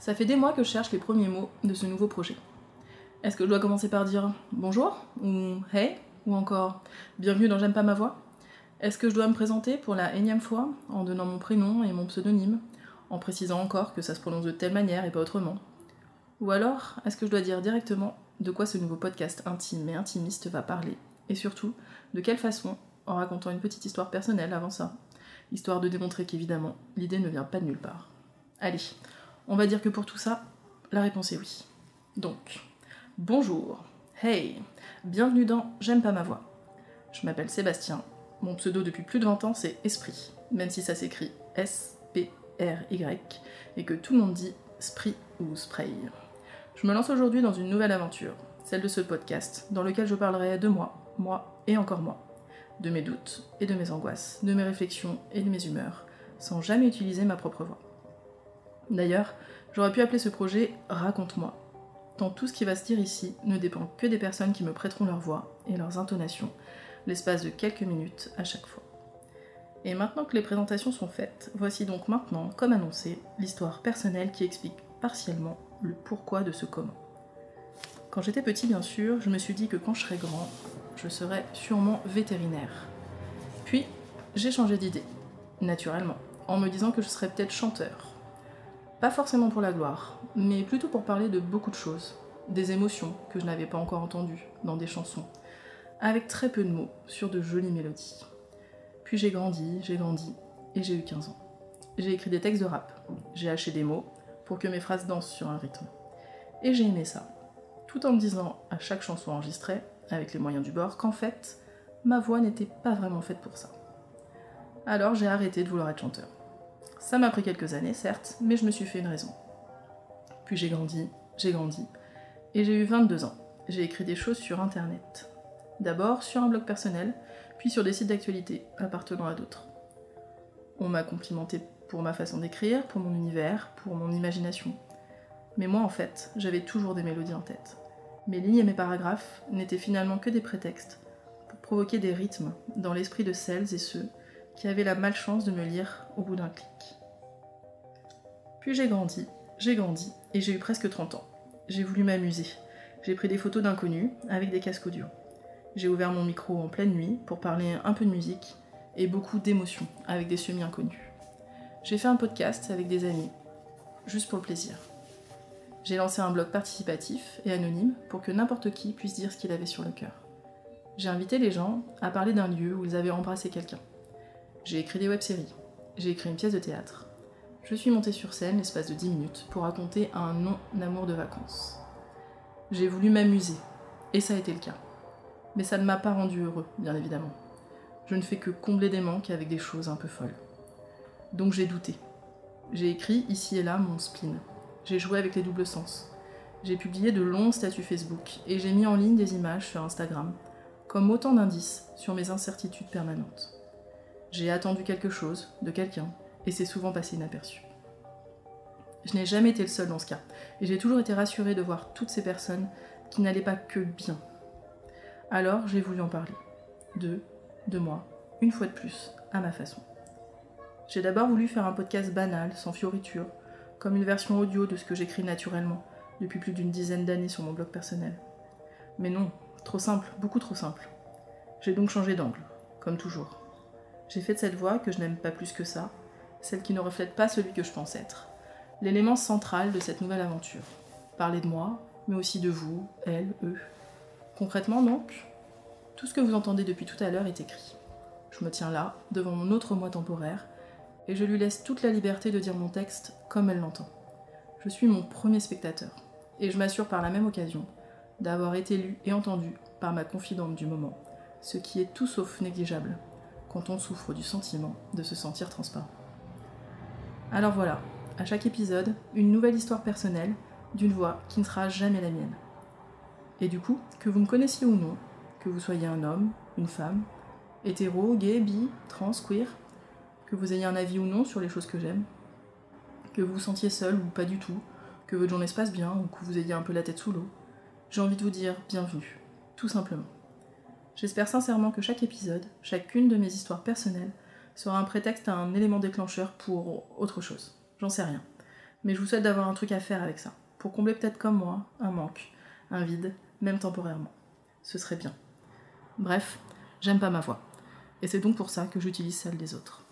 Ça fait des mois que je cherche les premiers mots de ce nouveau projet. Est-ce que je dois commencer par dire bonjour ou hey ou encore bienvenue dans J'aime pas ma voix? Est-ce que je dois me présenter pour la énième fois en donnant mon prénom et mon pseudonyme, en précisant encore que ça se prononce de telle manière et pas autrement? Ou alors, est-ce que je dois dire directement de quoi ce nouveau podcast intime et intimiste va parler? Et surtout, de quelle façon, en racontant une petite histoire personnelle avant ça, histoire de démontrer qu'évidemment, l'idée ne vient pas de nulle part. Allez, on va dire que pour tout ça, la réponse est oui. Donc, bonjour, hey, bienvenue dans J'aime pas ma voix. Je m'appelle Sébastien, mon pseudo depuis plus de 20 ans c'est Esprit, même si ça s'écrit S-P-R-Y, et que tout le monde dit Sprit ou Spray. Je me lance aujourd'hui dans une nouvelle aventure, celle de ce podcast, dans lequel je parlerai de moi, moi et encore moi, de mes doutes et de mes angoisses, de mes réflexions et de mes humeurs, sans jamais utiliser ma propre voix. D'ailleurs, j'aurais pu appeler ce projet Raconte-moi, tant tout ce qui va se dire ici ne dépend que des personnes qui me prêteront leur voix et leurs intonations, l'espace de quelques minutes à chaque fois. Et maintenant que les présentations sont faites, voici donc maintenant, comme annoncé, l'histoire personnelle qui explique partiellement le pourquoi de ce comment. Quand j'étais petit, bien sûr, je me suis dit que quand je serais grand, je serais sûrement vétérinaire. Puis, j'ai changé d'idée, naturellement, en me disant que je serais peut-être chanteur, pas forcément pour la gloire, mais plutôt pour parler de beaucoup de choses, des émotions que je n'avais pas encore entendues dans des chansons, avec très peu de mots sur de jolies mélodies. Puis j'ai grandi, j'ai grandi, et j'ai eu 15 ans. J'ai écrit des textes de rap, j'ai haché des mots pour que mes phrases dansent sur un rythme. Et j'ai aimé ça, tout en me disant à chaque chanson enregistrée, avec les moyens du bord, qu'en fait, ma voix n'était pas vraiment faite pour ça. Alors j'ai arrêté de vouloir être chanteur. Ça m'a pris quelques années, certes, mais je me suis fait une raison. Puis j'ai grandi, j'ai grandi, et j'ai eu 22 ans. J'ai écrit des choses sur Internet. D'abord sur un blog personnel, puis sur des sites d'actualité appartenant à d'autres. On m'a complimenté pour ma façon d'écrire, pour mon univers, pour mon imagination. Mais moi, en fait, j'avais toujours des mélodies en tête. Mes lignes et mes paragraphes n'étaient finalement que des prétextes pour provoquer des rythmes dans l'esprit de celles et ceux qui avaient la malchance de me lire au bout d'un clic. Puis j'ai grandi, j'ai grandi, et j'ai eu presque 30 ans. J'ai voulu m'amuser. J'ai pris des photos d'inconnus avec des casques audio. J'ai ouvert mon micro en pleine nuit pour parler un peu de musique et beaucoup d'émotions avec des semi-inconnus. J'ai fait un podcast avec des amis, juste pour le plaisir. J'ai lancé un blog participatif et anonyme pour que n'importe qui puisse dire ce qu'il avait sur le cœur. J'ai invité les gens à parler d'un lieu où ils avaient embrassé quelqu'un. J'ai écrit des web-séries. J'ai écrit une pièce de théâtre. Je suis montée sur scène l'espace de 10 minutes pour raconter un non-amour de vacances. J'ai voulu m'amuser, et ça a été le cas. Mais ça ne m'a pas rendu heureux, bien évidemment. Je ne fais que combler des manques avec des choses un peu folles. Donc j'ai douté. J'ai écrit ici et là mon spleen. J'ai joué avec les doubles sens. J'ai publié de longs statuts Facebook et j'ai mis en ligne des images sur Instagram, comme autant d'indices sur mes incertitudes permanentes. J'ai attendu quelque chose de quelqu'un et c'est souvent passé inaperçu. Je n'ai jamais été le seul dans ce cas et j'ai toujours été rassurée de voir toutes ces personnes qui n'allaient pas que bien. Alors j'ai voulu en parler. De, de moi, une fois de plus, à ma façon. J'ai d'abord voulu faire un podcast banal, sans fioriture, comme une version audio de ce que j'écris naturellement depuis plus d'une dizaine d'années sur mon blog personnel. Mais non, trop simple, beaucoup trop simple. J'ai donc changé d'angle, comme toujours. J'ai fait de cette voix que je n'aime pas plus que ça, celle qui ne reflète pas celui que je pense être, l'élément central de cette nouvelle aventure. Parler de moi, mais aussi de vous, elle, eux. Concrètement donc, tout ce que vous entendez depuis tout à l'heure est écrit. Je me tiens là, devant mon autre moi temporaire, et je lui laisse toute la liberté de dire mon texte comme elle l'entend. Je suis mon premier spectateur, et je m'assure par la même occasion d'avoir été lu et entendu par ma confidente du moment, ce qui est tout sauf négligeable quand on souffre du sentiment de se sentir transparent. Alors voilà, à chaque épisode, une nouvelle histoire personnelle d'une voix qui ne sera jamais la mienne. Et du coup, que vous me connaissiez ou non, que vous soyez un homme, une femme, hétéro, gay, bi, trans, queer, que vous ayez un avis ou non sur les choses que j'aime, que vous vous sentiez seul ou pas du tout, que votre journée se passe bien ou que vous ayez un peu la tête sous l'eau, j'ai envie de vous dire bienvenue, tout simplement. J'espère sincèrement que chaque épisode, chacune de mes histoires personnelles, sera un prétexte à un élément déclencheur pour autre chose. J'en sais rien. Mais je vous souhaite d'avoir un truc à faire avec ça, pour combler peut-être comme moi un manque, un vide, même temporairement. Ce serait bien. Bref, j'aime pas ma voix. Et c'est donc pour ça que j'utilise celle des autres.